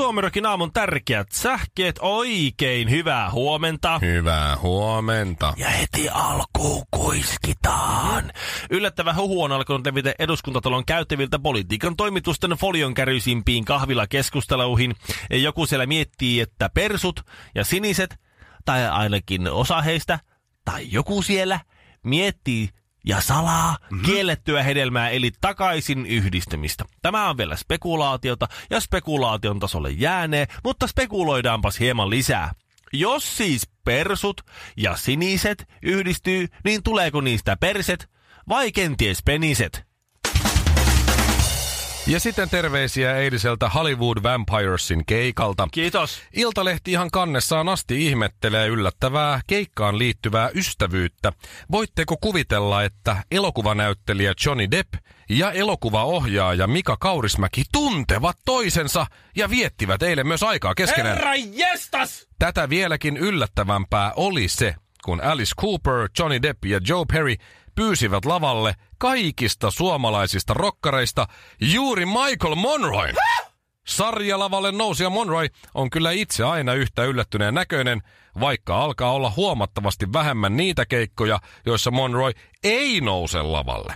Suomirokin aamun tärkeät sähkeet. Oikein hyvää huomenta. Hyvää huomenta. Ja heti alkuun kuiskitaan. Yllättävä huhu on alkanut levitä eduskuntatalon käyttäviltä politiikan toimitusten folion käryisimpiin kahvila keskusteluihin. Joku siellä miettii, että persut ja siniset, tai ainakin osa heistä, tai joku siellä, miettii ja salaa mm-hmm. kiellettyä hedelmää eli takaisin yhdistämistä. Tämä on vielä spekulaatiota ja spekulaation tasolle jäänee, mutta spekuloidaanpas hieman lisää. Jos siis persut ja siniset yhdistyy, niin tuleeko niistä perset vai kenties peniset? Ja sitten terveisiä eiliseltä Hollywood Vampiresin keikalta. Kiitos. Iltalehti ihan kannessaan asti ihmettelee yllättävää keikkaan liittyvää ystävyyttä. Voitteko kuvitella, että elokuvanäyttelijä Johnny Depp ja elokuvaohjaaja Mika Kaurismäki tuntevat toisensa ja viettivät eilen myös aikaa keskenään? Herra jestas! Tätä vieläkin yllättävämpää oli se, kun Alice Cooper, Johnny Depp ja Joe Perry pyysivät lavalle kaikista suomalaisista rokkareista juuri Michael Monroy. Sarjalavalle nousija Monroy on kyllä itse aina yhtä yllättyneen näköinen, vaikka alkaa olla huomattavasti vähemmän niitä keikkoja, joissa Monroy ei nouse lavalle.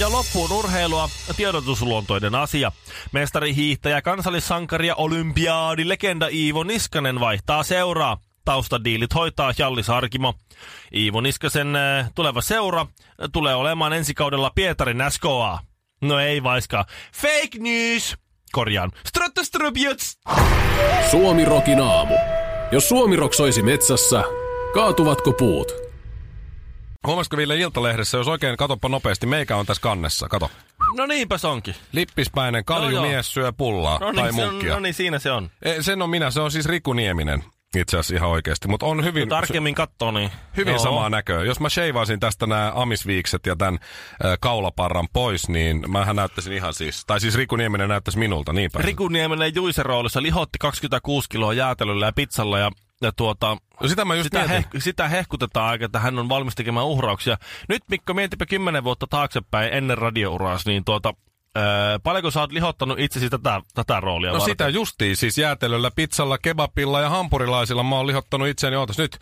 Ja loppuun urheilua, tiedotusluontoinen asia. Mestari hiihtäjä, kansallissankari ja olympiaadilegenda Iivo Niskanen vaihtaa seuraa. Taustadiilit hoitaa Jalli Sarkimo. Iivo Niskasen äh, tuleva seura tulee olemaan ensi kaudella Pietarin SKA. No ei vaiskaan. Fake news! Korjaan. Ströttöströbjöts! Suomi Rokin aamu. Jos Suomi Rock soisi metsässä, kaatuvatko puut? Huomasiko Ville Iltalehdessä, jos oikein katoppa nopeasti, meikä on tässä kannessa, kato. No niinpä se onkin. Lippispäinen kaljumies syö pullaa No tai niin, on, munkkia. no niin, siinä se on. E, sen on minä, se on siis Riku Nieminen itse asiassa ihan oikeasti, mutta on hyvin, Kun tarkemmin katsoo, niin... hyvin Joo. samaa näköä. Jos mä sheivaisin tästä nämä amisviikset ja tämän äh, kaulaparran pois, niin mähän näyttäisin ihan siis, tai siis Riku Nieminen näyttäisi minulta, niin päin. Riku Nieminen Juisen roolissa lihotti 26 kiloa jäätelöllä ja pizzalla ja, ja tuota, No sitä mä just sitä, mietin. heh, sitä hehkutetaan aika, että hän on valmis tekemään uhrauksia. Nyt Mikko, mietipä kymmenen vuotta taaksepäin ennen radiouraas, niin tuota, ää, paljonko sä oot lihottanut itsesi tätä, tätä roolia No varten? sitä justiin, siis jäätelöllä, pizzalla, kebabilla ja hampurilaisilla mä oon lihottanut itseäni, ootas nyt,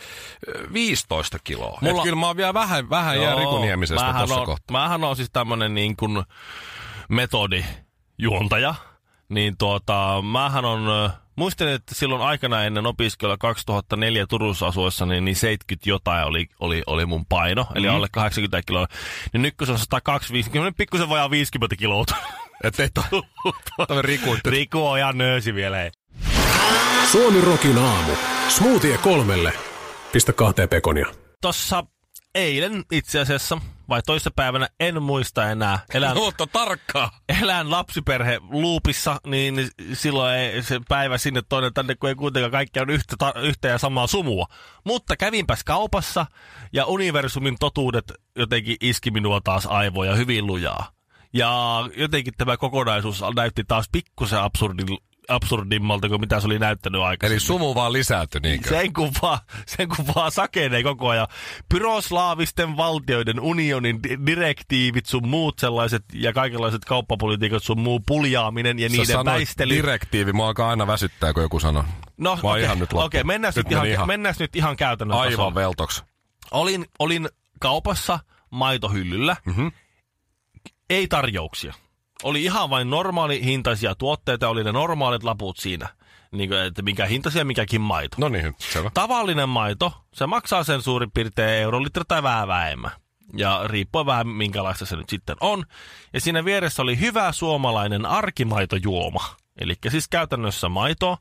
äh, 15 kiloa. Mulla... Et kyllä mä oon vielä vähän, vähän jää Riku Niemisestä mähän tossa on, kohtaa. Mähän on siis tämmönen niin kuin metodijuontaja. Niin tuota, mähän on, ö, muistan, että silloin aikana ennen opiskelua 2004 Turussa asuessa, niin, niin 70 jotain oli, oli, oli mun paino, eli Mhm. alle 80 kiloa. Niin nyt kun se on 125, pikkusen vajaa 50 kiloa. Et ei to, Riku, Riku on ihan nöösi vielä. Hei. Suomi Rokin aamu. Smoothie kolmelle. Pistä kahteen pekonia. Tossa eilen itse asiassa, vai toissapäivänä, en muista enää. Elän, Mutta tarkkaa. elän lapsiperhe luupissa, niin silloin ei se päivä sinne toinen tänne, kun ei kuitenkaan kaikki on yhtä, ta- yhtä ja samaa sumua. Mutta kävinpäs kaupassa ja universumin totuudet jotenkin iski minua taas aivoja hyvin lujaa. Ja jotenkin tämä kokonaisuus näytti taas pikkusen absurdin, absurdimmalta kuin mitä se oli näyttänyt aikaisemmin. Eli sumu vaan lisääntyi, niinkö? Sen kun vaan, sen kun vaan sakenee koko ajan. Pyroslaavisten valtioiden unionin di- direktiivit sun muut sellaiset ja kaikenlaiset kauppapolitiikat sun muu puljaaminen ja Sä niiden väistely. direktiivi, mua alkaa aina väsyttää, kun joku sanoo. no okei, ihan nyt loppu? okei, mennään, nyt Nyt ihan, ihan- mennään nyt ihan käytännön Aivan tasolle. veltoks. Olin, olin kaupassa maitohyllyllä. Mhm. Ei tarjouksia. Oli ihan vain normaali hintaisia tuotteita, oli ne normaalit laput siinä. Niin kuin, että mikä hintaisia mikäkin maito. No niin, selvä. Tavallinen maito, se maksaa sen suurin piirtein eurolitra tai vähän vähemmän. Ja riippuen vähän minkälaista se nyt sitten on. Ja siinä vieressä oli hyvä suomalainen arkimaitojuoma. Eli siis käytännössä maito,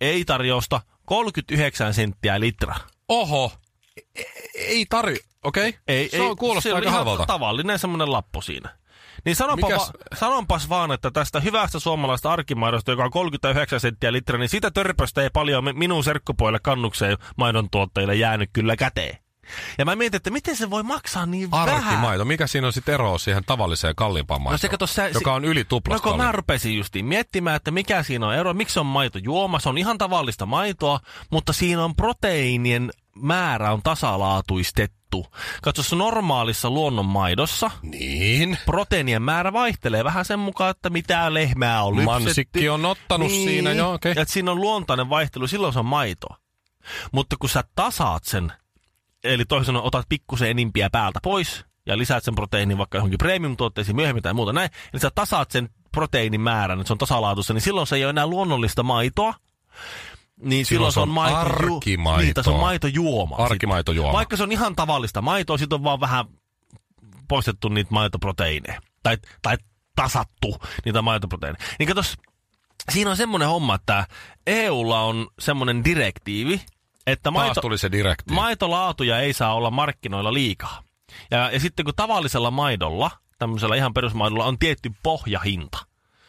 ei tarjousta, 39 senttiä litra. Oho, E- ei tarvi, okei. Okay. Ei, se ei, on, kuulostaa se aika ihan halvalta. Tavallinen semmoinen lappu siinä. Niin sanonpa Mikäs- va, sanonpas vaan, että tästä hyvästä suomalaista arkimaidosta, joka on 39 senttiä litra, niin sitä törpöstä ei paljon mi- minun serkkupoille kannukseen maidon tuottajille jäänyt kyllä käteen. Ja mä mietin, että miten se voi maksaa niin vähän. Arkimaito. Mikä siinä on sitten ero siihen tavalliseen kalliimpaan maitoon? No se kato, joka on yli No tuplasta kun mä rupesin justiin miettimään, että mikä siinä on ero, miksi on maito juoma, se on ihan tavallista maitoa, mutta siinä on proteiinien määrä on tasalaatuistettu. Katso, se normaalissa luonnonmaidossa Niin. proteiinien määrä vaihtelee vähän sen mukaan, että mitä lehmää on lypsetty. Mansikki on ottanut siinä, joo, okei. Ja että siinä on luontainen vaihtelu, silloin se on maitoa. Mutta kun sä tasaat sen, eli toisin sanoen otat pikkusen enimpiä päältä pois ja lisäät sen proteiinin vaikka johonkin premium-tuotteisiin myöhemmin tai muuta näin, eli sä tasaat sen proteiinin määrän, että se on tasalaatuista, niin silloin se ei ole enää luonnollista maitoa, niin silloin, Silloin se on, maito, arkimaitoa. Niin, se on maitojuoma. Arkimaitojuoma. Vaikka se on ihan tavallista maitoa, siitä on vaan vähän poistettu niitä maitoproteiineja. Tai, tai tasattu niitä maitoproteiineja. Niin katos, siinä on semmoinen homma, että EUlla on semmoinen direktiivi, että Taas maito, tuli se direktiivi. maitolaatuja ei saa olla markkinoilla liikaa. Ja, ja sitten kun tavallisella maidolla, tämmöisellä ihan perusmaidolla, on tietty pohjahinta,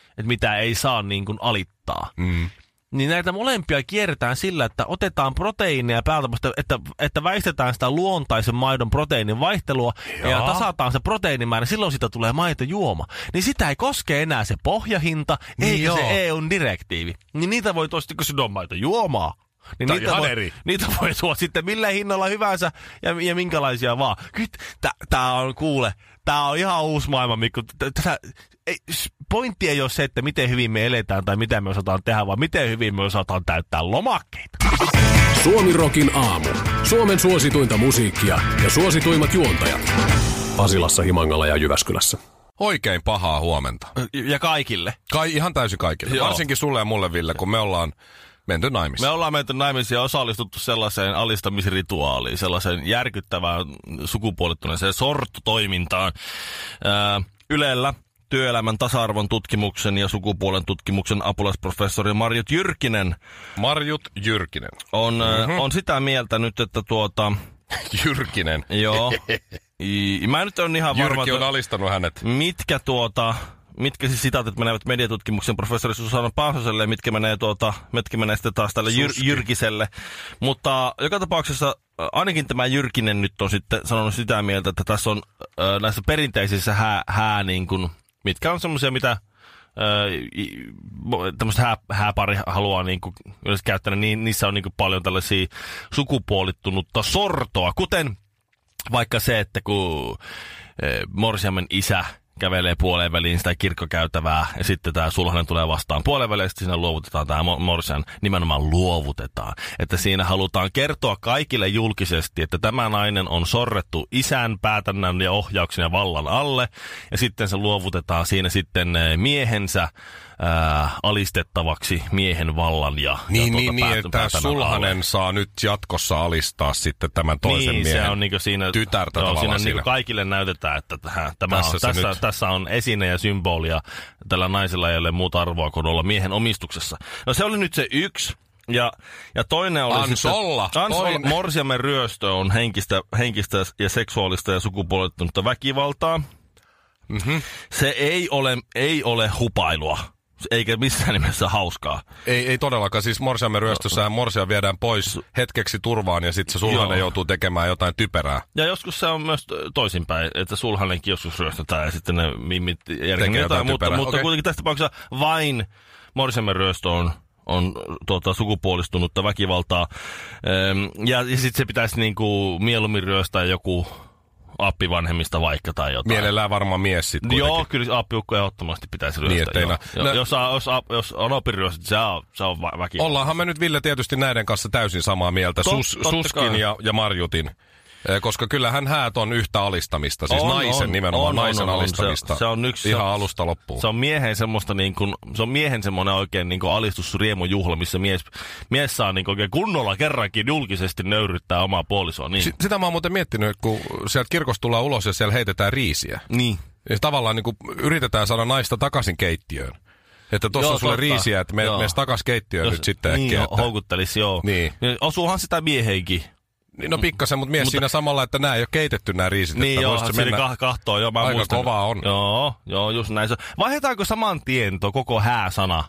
että mitä ei saa niin kuin alittaa. Mm. Niin näitä molempia kierretään sillä, että otetaan proteiineja päältä, että, että väistetään sitä luontaisen maidon proteiinin vaihtelua ja Joo. tasataan se proteiinimäärä, silloin siitä tulee maitojuoma. Niin sitä ei koske enää se pohjahinta, Niin eikä joo. se EUn direktiivi. Niin niitä voi tosti, kun sinun on maitojuomaa. Niin niitä voi, eri. niitä voi tuoda sitten millä hinnalla hyvänsä ja, ja minkälaisia vaan. Kyllä tää on kuule, tää on ihan uusi maailma, Mikko. T- Tässä, ei, pointti ei ole se, että miten hyvin me eletään tai mitä me osataan tehdä, vaan miten hyvin me osataan täyttää lomakkeita. Suomi Rokin aamu. Suomen suosituinta musiikkia ja suosituimmat juontajat. Pasilassa, Himangalla ja Jyväskylässä. Oikein pahaa huomenta. Ja kaikille. Kai, ihan täysin kaikille. Joo. Varsinkin sulle ja mulle, Ville, kun me ollaan menty naimisiin. Me ollaan menty naimisiin ja osallistuttu sellaiseen alistamisrituaaliin, sellaiseen järkyttävään sukupuolittuneeseen sortotoimintaan. Ää, Ylellä työelämän tasa-arvon tutkimuksen ja sukupuolen tutkimuksen apulaisprofessori Marjut Jyrkinen Marjut Jyrkinen. on, mm-hmm. on sitä mieltä nyt, että tuota, Jyrkinen. joo, I, mä nyt on ihan varma, Jyrki on alistanut hänet. mitkä tuota, mitkä siis sitaatit menevät mediatutkimuksen professori Susanna Paasoselle ja mitkä menee, tuota, mitkä menee sitten taas tälle Jyr. Jyrkiselle. Mutta joka tapauksessa ä, ainakin tämä Jyrkinen nyt on sitten sanonut sitä mieltä, että tässä on äh, näissä perinteisissä hää, hää niin kuin, mitkä on semmoisia, mitä äh, tämmöistä hää, hääpari haluaa niin kuin, yleensä käyttää, niin niissä on niin kuin paljon tällaisia sukupuolittunutta sortoa, kuten vaikka se, että kun Morsiamen isä kävelee puoleen väliin sitä kirkkokäytävää ja sitten tämä sulhanen tulee vastaan puoleen väliin ja siinä luovutetaan tämä Mo- Morsian, nimenomaan luovutetaan. Että siinä halutaan kertoa kaikille julkisesti, että tämä nainen on sorrettu isän päätännän ja ohjauksen ja vallan alle ja sitten se luovutetaan siinä sitten eh, miehensä ää, alistettavaksi miehen vallan ja, Niin, ja tuota niin, niin, päätän- että päätännän alle. sulhanen saa nyt jatkossa alistaa sitten tämän toisen niin, miehen se on niinku siinä, tytärtä joo, siinä, siinä. Niinku kaikille näytetään, että tähän, tämä Tässä on, tässä, nyt. tässä on esine ja symbolia. Tällä naisella ei ole muuta arvoa kuin olla miehen omistuksessa. No se oli nyt se yksi. Ja, ja toinen oli Ansolla. sitten... Ansolla. Toinen. Morsiamen ryöstö on henkistä, henkistä ja seksuaalista ja sukupuolittunutta väkivaltaa. Mhm. Se ei ole, ei ole hupailua, eikä missään nimessä hauskaa. Ei, ei todellakaan. Siis Morsiamen ryöstössähän Morsia viedään pois hetkeksi turvaan ja sitten se sulhanen Joo. joutuu tekemään jotain typerää. Ja joskus se on myös toisinpäin, että sulhanenkin joskus ryöstetään ja sitten ne mimmit järkevät jotain jotain, mutta, mutta okei. kuitenkin tässä tapauksessa vain morsiamen ryöstö on, on tuota, sukupuolistunutta väkivaltaa. Ehm, ja, ja sitten se pitäisi niinku mieluummin ryöstää joku appivanhemmista vaikka tai jotain. Mielellään varmaan mies sitten Joo, kyllä appiukko ehdottomasti pitäisi ryöstää. ettei joo. nä- jos, jos, jos on oppiryöstö, se on, se on va- väkivaltaa. Ollaanhan me nyt Ville tietysti näiden kanssa täysin samaa mieltä, Tot- Sus, Suskin kai. ja, ja Marjutin. Koska kyllähän häät on yhtä alistamista, siis On, naisen on, nimenomaan, on, naisen on, on. alistamista. Se- se on yksi- Ihan se- alusta loppuun. Se on miehen semmoista niin kuin, se on miehen semmoinen oikein niin kuin alistusriemujuhla, missä mies, mies saa niin kuin oikein kunnolla kerrankin julkisesti nöyryttää omaa puolisoa. Niin. Si- sitä mä oon muuten miettinyt, kun sieltä kirkosta tullaan ulos ja siellä heitetään riisiä. niin. Ja tavallaan niin kuin yritetään saada naista takaisin keittiöön. Että tuossa on sulle totta. riisiä, että me, menes takas keittiöön nyt sitten niin, äkkiä. ho- Että, houkuttelisi, joo. Niin. Osuuhan sitä mieheinkin. Niin, no pikkasen, mutta mies Mutta- siinä samalla, että nämä ei ole keitetty nämä riisit. Niin että joo, siinä mennä- kah- kahtoo, joo, mä Aika muistan. kovaa on. Joo, joo, just näin. se. Vaihdetaanko saman tien tuo koko hääsana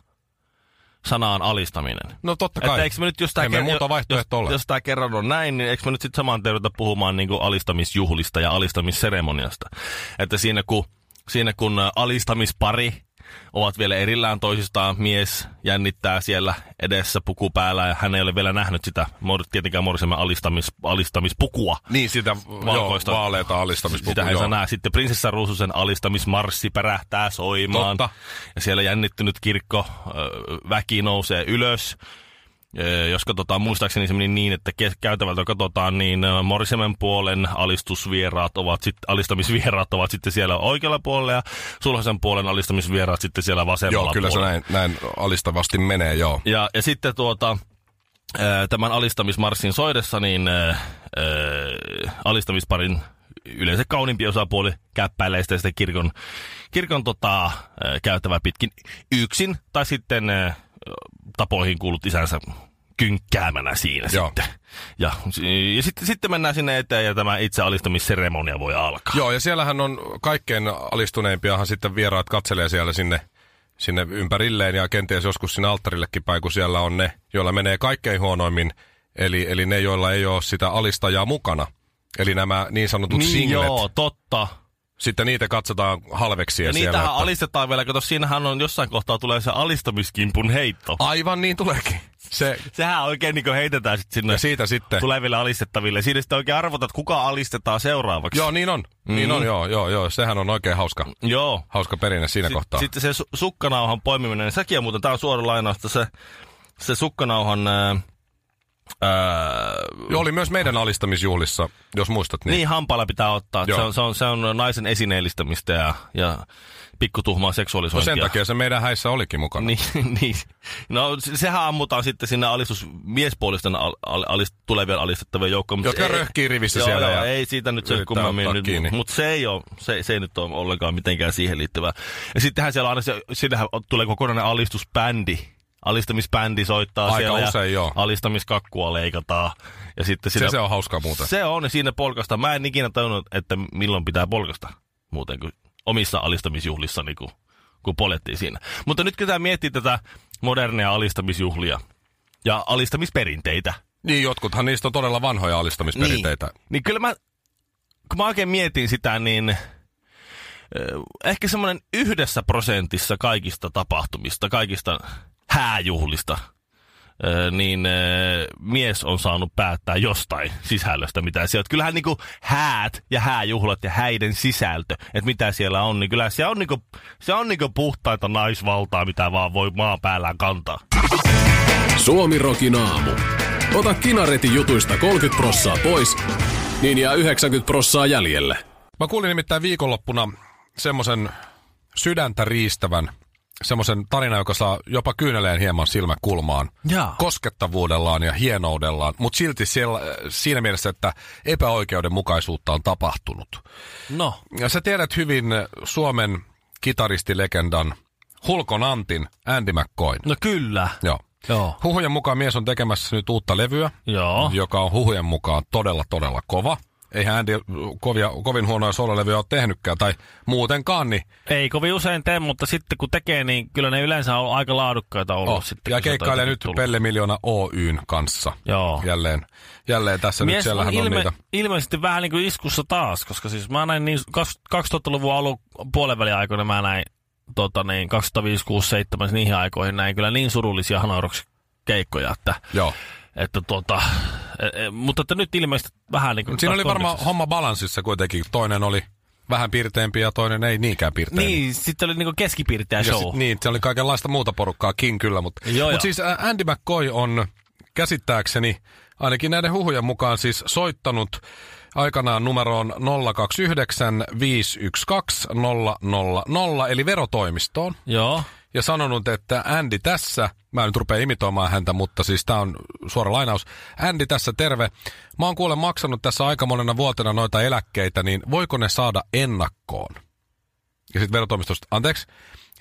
sanaan alistaminen. No totta Että kai. eikö me nyt, jos Ei me ker- muuta jos, ole. jos tää kerran on näin, niin eikö me nyt sitten saman tien puhumaan niin kuin alistamisjuhlista ja alistamisseremoniasta. Että siinä kun, siinä kun alistamispari ovat vielä erillään toisistaan, mies jännittää siellä edessä puku päällä ja hän ei ole vielä nähnyt sitä, tietenkään Morsiamme alistamis, alistamispukua. Niin sitä Valkoista. joo, vaaleita alistamispukua. Sitä ei joo. saa nähdä. Sitten prinsessa Ruususen alistamismarssi pärähtää soimaan. Totta. Ja siellä jännittynyt kirkko, väki nousee ylös. Jos katsotaan, muistaakseni se meni niin, että käytävältä katsotaan, niin ö, Morsiamen puolen alistusvieraat ovat sit, alistamisvieraat ovat sitten siellä oikealla puolella ja Sulhasen puolen alistamisvieraat sitten siellä vasemmalla Joo, kyllä se puolella. näin, näin alistavasti menee, joo. Ja, ja sitten tuota, ää, tämän alistamismarssin soidessa, niin ää, ää, alistamisparin yleensä kauniimpi osapuoli käppäilee sitten, sitten kirkon, kirkon tota, käytävä pitkin yksin, tai sitten tapoihin kuulut isänsä kynkkäämänä siinä Joo. sitten. Ja, ja sitten, sitten mennään sinne eteen ja tämä itse alistamisseremonia voi alkaa. Joo, ja siellähän on kaikkein alistuneimpiahan sitten vieraat katselee siellä sinne, sinne ympärilleen ja kenties joskus sinne alttarillekin päin, kun siellä on ne, joilla menee kaikkein huonoimmin, eli, eli ne, joilla ei ole sitä alistajaa mukana. Eli nämä niin sanotut Niin singlet, joo, totta. Sitten niitä katsotaan halveksi Ja siellä. niitähän että- alistetaan vielä, kato siinähän on jossain kohtaa tulee se alistamiskimpun heitto. Aivan niin tuleekin. Se, Sehän oikein niin heitetään sit sinne ja siitä sitten. tuleville alistettaville. Siinä sitten oikein arvotat, kuka alistetaan seuraavaksi. Joo, niin on. Mm. Niin on, joo, joo, joo. Sehän on oikein hauska, Joo. hauska perinne siinä Sit- kohtaa. Sitten se su- sukkanauhan poimiminen, niin sekin on muuten, tämä on suora lainausta, se, se sukkanauhan... Ää, ää, Joo, oli myös meidän alistamisjuhlissa, jos muistat. Niin. niin hampailla pitää ottaa. Se on, se, on, se on naisen esineellistämistä ja, ja pikkutuhmaa No seksuaalisointia. sen takia se meidän häissä olikin mukana. Niin, niin. No se- sehän ammutaan sitten sinne alistus, miespuolisten al, al, alist, tulevien alistettavien joukkoon. Jotka ei- röhkii rivissä joo, siellä Joo, ei siitä nyt se kummemmin nyt, mutta se ei, ole, se, se ei nyt ole ollenkaan mitenkään siihen liittyvää. Ja sittenhän siellä aina se, siinähän tulee kokonainen alistusbändi. Alistamisbändi soittaa Aika siellä usein, ja joo. alistamiskakkua leikataan. Ja sitten se, siinä, se on hauskaa muuten. se on, ja siinä polkasta. Mä en ikinä tajunnut, että milloin pitää polkasta muuten kuin omissa alistamisjuhlissa, niin kuin, kun polettiin siinä. Mutta nyt kun tämä miettii tätä modernia alistamisjuhlia ja alistamisperinteitä, Niin, jotkuthan niistä on todella vanhoja alistamisperinteitä. niin, niin kyllä mä, kun mä oikein mietin sitä, niin ö, ehkä semmoinen yhdessä prosentissa kaikista tapahtumista, kaikista hääjuhlista, niin mies on saanut päättää jostain sisällöstä, mitä siellä on. Kyllähän niinku häät ja hääjuhlat ja häiden sisältö, että mitä siellä on, niin kyllä se on niinku, se on niinku puhtaita naisvaltaa, mitä vaan voi maan päällään kantaa. Suomi Rokin aamu. Ota kinaretin jutuista 30 prossaa pois, niin jää 90 prossaa jäljelle. Mä kuulin nimittäin viikonloppuna semmoisen sydäntä riistävän, semmoisen tarinan, joka saa jopa kyyneleen hieman silmäkulmaan. Jaa. Koskettavuudellaan ja hienoudellaan, mutta silti siellä, siinä mielessä, että epäoikeudenmukaisuutta on tapahtunut. No, Ja sä tiedät hyvin Suomen kitaristilegendan Hulkon Antin Andy McCoyn. no kyllä. Joo. Joo. Huhujen mukaan mies on tekemässä nyt uutta levyä, Joo. joka on huhujen mukaan todella, todella kova. Eihän Andy kovia, kovin huonoja sololevyjä ole tehnytkään, tai muutenkaan, niin Ei kovin usein tee, mutta sitten kun tekee, niin kyllä ne yleensä on aika laadukkaita ollut. oh. Sitten, Ja on keikkailee nyt tullut. Pelle Miljoona Oyn kanssa. Joo. Jälleen, jälleen tässä nyt Mies on, siellähän on ilme, niitä. ilmeisesti vähän niin kuin iskussa taas, koska siis mä näin niin 2000-luvun alun puolenvälin aikoina mä näin tota niin, 2005, 6, 7, niihin aikoihin näin kyllä niin surullisia hanauroksi keikkoja, että, Joo. että tota, e, mutta että nyt ilmeisesti vähän niin kuin siinä oli varmaan homma balanssissa kuitenkin. Toinen oli vähän pirteempi ja toinen ei niinkään pirteempi. Niin, sitten oli niin kuin keskipiirteä Ja show. sit, niin, se oli kaikenlaista muuta porukkaakin kyllä, mutta mut siis Andy McCoy on käsittääkseni ainakin näiden huhujen mukaan siis soittanut aikanaan numeroon 029 512 000 eli verotoimistoon Joo. Ja sanonut, että Andy tässä, mä en nyt rupea imitoimaan häntä, mutta siis tää on suora lainaus, Andy tässä terve, mä oon kuule maksanut tässä aika monena vuotena noita eläkkeitä, niin voiko ne saada ennakkoon? Ja sitten verotoimistosta, anteeksi,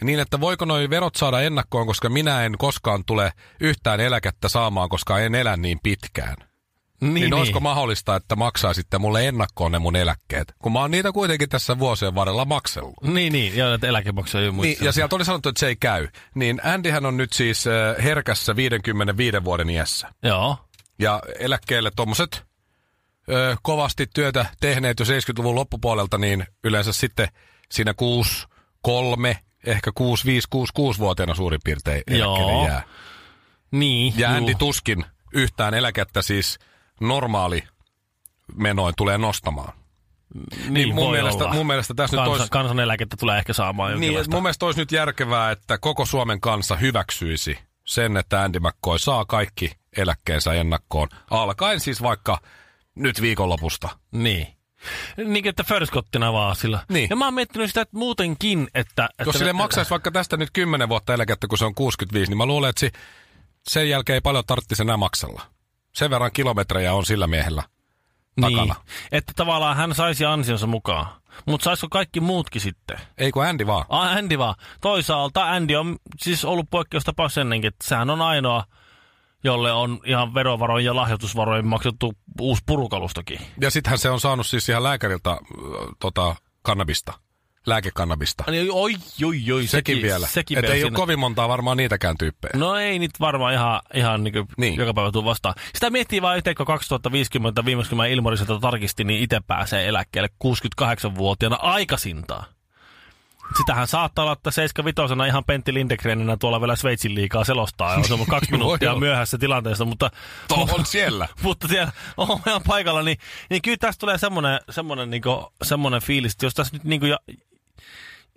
niin että voiko noi verot saada ennakkoon, koska minä en koskaan tule yhtään eläkettä saamaan, koska en elä niin pitkään. Niin, niin, niin, olisiko mahdollista, että maksaisitte mulle ennakkoon ne mun eläkkeet? Kun mä oon niitä kuitenkin tässä vuosien varrella maksellut. Niin, niin. Joo, että eläkemaksuja ei Niin, ja sieltä oli sanottu, että se ei käy. Niin Andyhän on nyt siis äh, herkässä 55 vuoden iässä. Joo. Ja eläkkeelle tuommoiset kovasti työtä tehneet jo 70-luvun loppupuolelta, niin yleensä sitten siinä 6, 3, ehkä 6, 5, 6, 6-vuotiaana suurin piirtein eläkkeelle Joo. jää. Niin, Ja juu. Andy tuskin yhtään eläkettä siis normaali menoin tulee nostamaan. niin mun, voi mielestä, olla. mun mielestä tässä nyt Kansan, olisi... kansaneläkettä tulee ehkä saamaan Niin, mun mielestä olisi nyt järkevää, että koko Suomen kansa hyväksyisi sen, että Andy McCoy saa kaikki eläkkeensä ennakkoon. Alkaen siis vaikka nyt viikonlopusta. Niin. Niin, että förskottina vaan sillä. Niin. Ja mä oon miettinyt sitä, että muutenkin, että... että Jos sille maksaisi vaikka tästä nyt 10 vuotta eläkettä, kun se on 65, niin mä luulen, että se, sen jälkeen ei paljon tarvitsisi enää maksella. Sen verran kilometrejä on sillä miehellä takana. Niin. Että tavallaan hän saisi ansionsa mukaan. Mutta saisiko kaikki muutkin sitten? Ei kun Andy vaan. Ah, Andy vaan. Toisaalta Andy on siis ollut poikkeustapaus ennenkin, että sehän on ainoa, jolle on ihan verovaroin ja lahjoitusvaroin maksettu uusi purukalustokin. Ja sittenhän se on saanut siis ihan lääkäriltä äh, tota, kannabista. Lääkekannabista. Niin, Oi, oi, oi. Sekin, vielä. Sekin Et vielä ei ole siinä. kovin montaa varmaan niitäkään tyyppejä. No ei niitä varmaan ihan, ihan niin Niin. joka päivä tuu vastaan. Sitä miettii vaan itse, kun 2050 viimeksi kun mä Ilmariselta tarkistin, niin itse pääsee eläkkeelle 68-vuotiaana aikaisintaan. Sitähän saattaa olla, että 75 ihan Pentti Lindegreninä tuolla vielä Sveitsin liikaa selostaa. Ja on semmoinen kaksi minuuttia myöhässä tilanteesta, mutta, on siellä. mutta siellä on ihan paikalla, niin, niin kyllä tästä tulee semmoinen, semmoinen, niin semmoinen fiilis, että jos tässä nyt niin ja,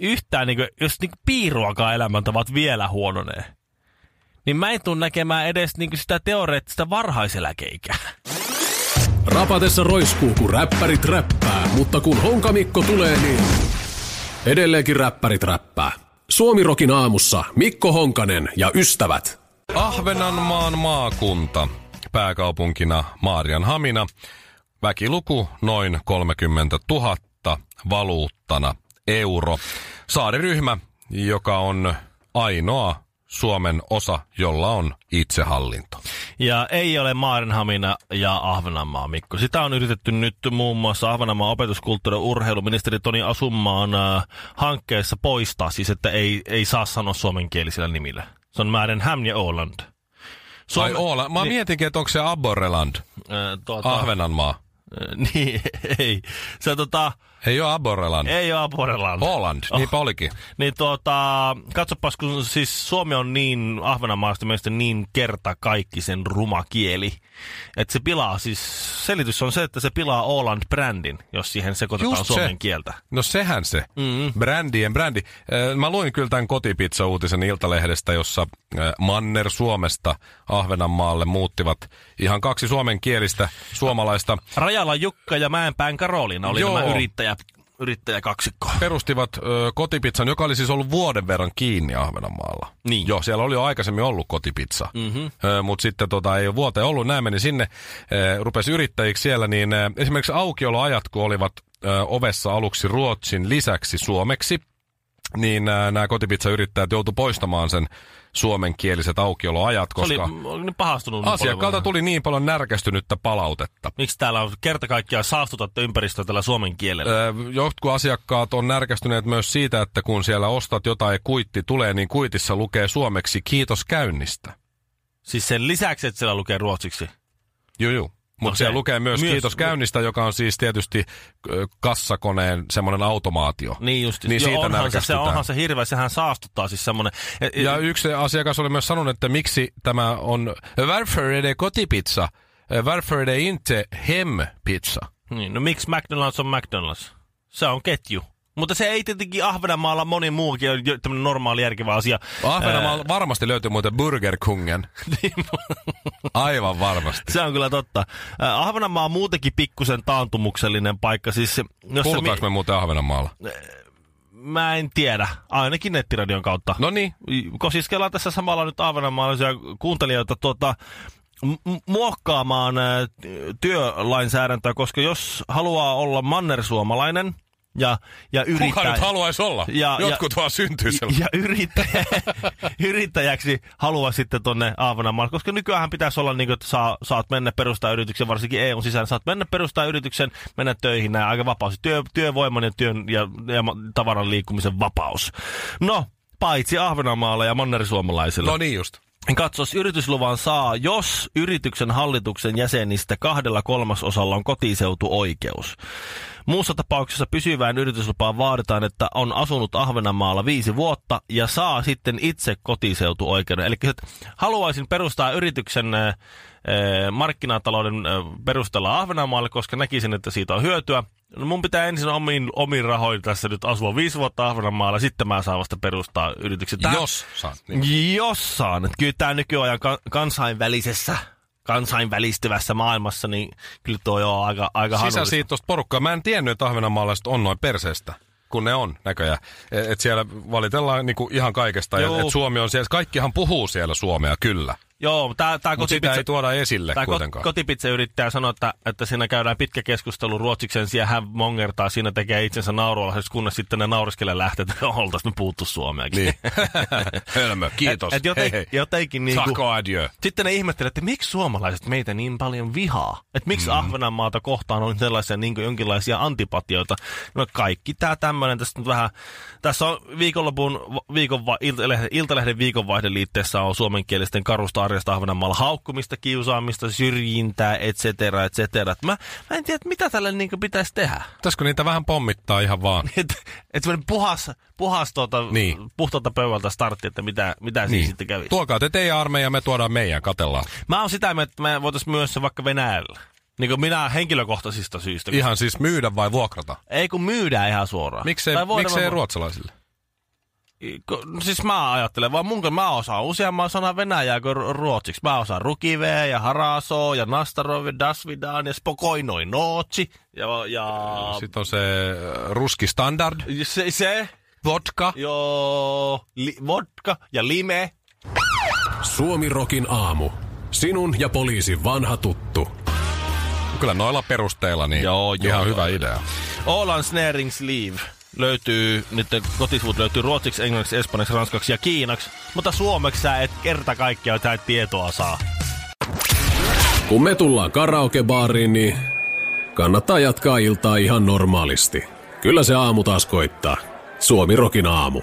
yhtään, niin kuin, jos niin piiruakaan elämäntavat vielä huononee, niin mä en tule näkemään edes niin sitä teoreettista varhaiseläkeikää. Rapatessa roiskuu, kun räppärit räppää, mutta kun Honkamikko tulee, niin edelleenkin räppärit räppää. Suomirokin aamussa Mikko Honkanen ja ystävät. Ahvenanmaan maakunta, pääkaupunkina Maarianhamina. Väkiluku noin 30 000, valuuttana euro. Saariryhmä, joka on ainoa Suomen osa, jolla on itsehallinto. Ja ei ole Maarenhamina ja Ahvenanmaa, Mikko. Sitä on yritetty nyt muun muassa Ahvenanmaan opetuskulttuuri- ja urheiluministeri Toni Asummaan äh, hankkeessa poistaa, siis että ei, ei saa sanoa suomenkielisillä nimillä. Se on Maarenham ja Åland. Ai Oola, mä mietinkin, että onko se Aborreland, Äh, tuota, Ahvenanmaa. äh, niin, ei. Se tota, Ei ole Aborreland. ei ole Aporeland. Holland, niinpä olikin. Niin tuota, katsopas, kun siis Suomi on niin Ahvenanmaasta mielestäni niin kerta kaikki sen ruma kieli, että se pilaa, siis selitys on se, että se pilaa Åland-brändin, jos siihen sekoitetaan Just suomen se. kieltä. No sehän se. Mm. Brändien brändi. Mä luin kyllä tämän kotipizza-uutisen Iltalehdestä, jossa Manner Suomesta Ahvenanmaalle muuttivat ihan kaksi suomenkielistä suomalaista. Rajala Jukka ja Mäenpään Karoliina oli Joo. nämä yrittäjä, yrittäjäkaksikko. Perustivat ö, kotipizzan, joka oli siis ollut vuoden verran kiinni Ahvenanmaalla. Niin. Joo, siellä oli jo aikaisemmin ollut kotipizza. Mm-hmm. Mutta sitten tota, ei ole vuoteen ollut. Nämä meni sinne, ö, rupesi yrittäjiksi siellä, niin ö, esimerkiksi aukioloajat, kun olivat ö, ovessa aluksi ruotsin lisäksi suomeksi, niin nämä kotipizzayrittäjät joutu poistamaan sen suomenkieliset aukioloajat, Oli, koska oli niin pahastunut. niin asiakkaalta paljon. tuli niin paljon närkästynyttä palautetta. Miksi täällä on kerta kaikkiaan saastutatte ympäristöä tällä suomen kielellä? Ö, Jotkut asiakkaat on närkästyneet myös siitä, että kun siellä ostat jotain ja kuitti tulee, niin kuitissa lukee suomeksi kiitos käynnistä. Siis sen lisäksi, että siellä lukee ruotsiksi. Juu, juu. Mutta No siellä lukee myös, myös- kiitos käynnistä, joka on siis tietysti kassakoneen semmoinen automaatio. Niin just. Niin Joo, siitä onhan se, se, onhan se hirveä, sehän saastuttaa siis semmoinen. E- Ja yksi asiakas oli myös sanonut, että miksi tämä on varför kotipizza, varför inte hempizza. Niin, no miksi McDonald's on McDonald's? Se on ketju. Mutta se ei tietenkin Ahvenanmaalla moni muukin ole tämmöinen normaali järkevä asia. Ahvenanmaalla varmasti löytyy muuten Burgerkungen. Niin, Aivan varmasti. se on kyllä totta. Ahvenanmaa on muutenkin pikkusen taantumuksellinen paikka. Siis, jos Kuulutaanko me muuten Ahvenanmaalla? mä en tiedä, ainakin nettiradion kautta. No niin, Kosiskellaan tässä samalla nyt ahvenanmaalaisia kuuntelijoita tuota, muokkaamaan työlainsäädäntöä, koska jos haluaa olla mannersuomalainen, ja, ja yrittää... Kuka nyt haluaisi olla? Ja- Jotkut vaan syntyy sillä. ja yrittäjä, yrittäjäksi haluaa sitten tonne Ahvenanmaalle, koska nykyään pitäisi olla niin kuin, että saa, saat mennä perustaa yrityksen, varsinkin EUn sisällä, saat mennä perustaa yrityksen, mennä töihin, näin aika vapaus. Työ, työvoiman ja, työn, ja, ja tavaran liikkumisen vapaus. No, paitsi Ahvenanmaalla ja mannerisuomalaisilla. No niin just. Katsos, yritysluvan saa, jos yrityksen hallituksen jäsenistä kahdella kolmasosalla on kotiseutuoikeus. Muussa tapauksessa pysyvään yrityslupaan vaaditaan, että on asunut Ahvenanmaalla viisi vuotta ja saa sitten itse kotiseutuoikeuden. Eli että haluaisin perustaa yrityksen äh, äh, markkinatalouden äh, perusteella Ahvenanmaalle, koska näkisin, että siitä on hyötyä. No mun pitää ensin omiin, omiin rahoin tässä nyt asua viisi vuotta Ahvenanmaalla, sitten mä saan vasta perustaa yrityksen. Tää- Jos saat. Niin. jos saan. Että kyllä tämä nykyajan ka- kansainvälisessä, kansainvälistyvässä maailmassa, niin kyllä tuo on aika, aika hanullista. Sisäsiittoista porukkaa. Mä en tiennyt, että ahvenanmaalaiset on noin perseestä kun ne on näköjään. Et et siellä valitellaan niinku ihan kaikesta. Joo. Et, et Suomi on siellä, kaikkihan puhuu siellä suomea, kyllä. Joo, tämä Mutta sitä ei tuoda esille Tämä kuitenkaan. kotipizza-yrittäjä sanoi, että, että siinä käydään pitkä keskustelu ruotsiksen sijaan hän mongertaa, siinä tekee itsensä naurualaiseksi, kunnes sitten ne nauriskele lähtee, että oltaisiin me puhuttu suomeakin. Niin. Hölmö, kiitos. Et, et joten, hei, hei. jotenkin niin Sako adieu. Sitten ne ihmettelee, että miksi suomalaiset meitä niin paljon vihaa? Että miksi mm. Ahvenanmaata kohtaan on sellaisia niin jonkinlaisia antipatioita? No kaikki tämä tämmöinen tässä nyt vähän... Tässä on viikonlopun, viikon, iltalehden, iltalehden viikonvaihdeliitteessä on suomenkielisten karusta arjesta Ahvenanmaalla haukkumista, kiusaamista, syrjintää, et cetera, et cetera. Mä, mä en tiedä, että mitä tälle niin pitäisi tehdä. Pitäisikö niitä vähän pommittaa ihan vaan? Että et semmoinen puhas, puhas tuota, Niin. puhtaalta pöydältä startti, että mitä, mitä niin. siinä sitten kävi. Tuokaa te teidän armeija, me tuodaan meidän, katellaan. Mä oon sitä mieltä, että me voitaisiin myös se vaikka Venäjällä. Niin kuin minä henkilökohtaisista syistä. Ihan siis myydä vai vuokrata? Ei kun myydään ihan suoraan. Miksei, miksei vaan- ruotsalaisille? Siis mä ajattelen vaan mun, mä osaan useamman sanan venäjää kuin ru- ruotsiksi. Mä osaan rukivee ja haraso ja nastarov ja dasvidan ja spokoinoi nootsi. Ja, ja Sitten on se äh, ruski standard, se, se vodka. joo, li, vodka ja lime. Suomi Rokin aamu. Sinun ja poliisin vanha tuttu. Kyllä noilla perusteilla niin Joo, joo, ihan joo, hyvä joo. idea. Olan Snaring Sleeve löytyy, nyt kotisivut löytyy ruotsiksi, englanniksi, espanjaksi, ranskaksi ja kiinaksi. Mutta suomeksi sä et kerta kaikkiaan et tietoa saa. Kun me tullaan karaokebaariin, niin kannattaa jatkaa iltaa ihan normaalisti. Kyllä se aamu taas koittaa. Suomi Rokin aamu.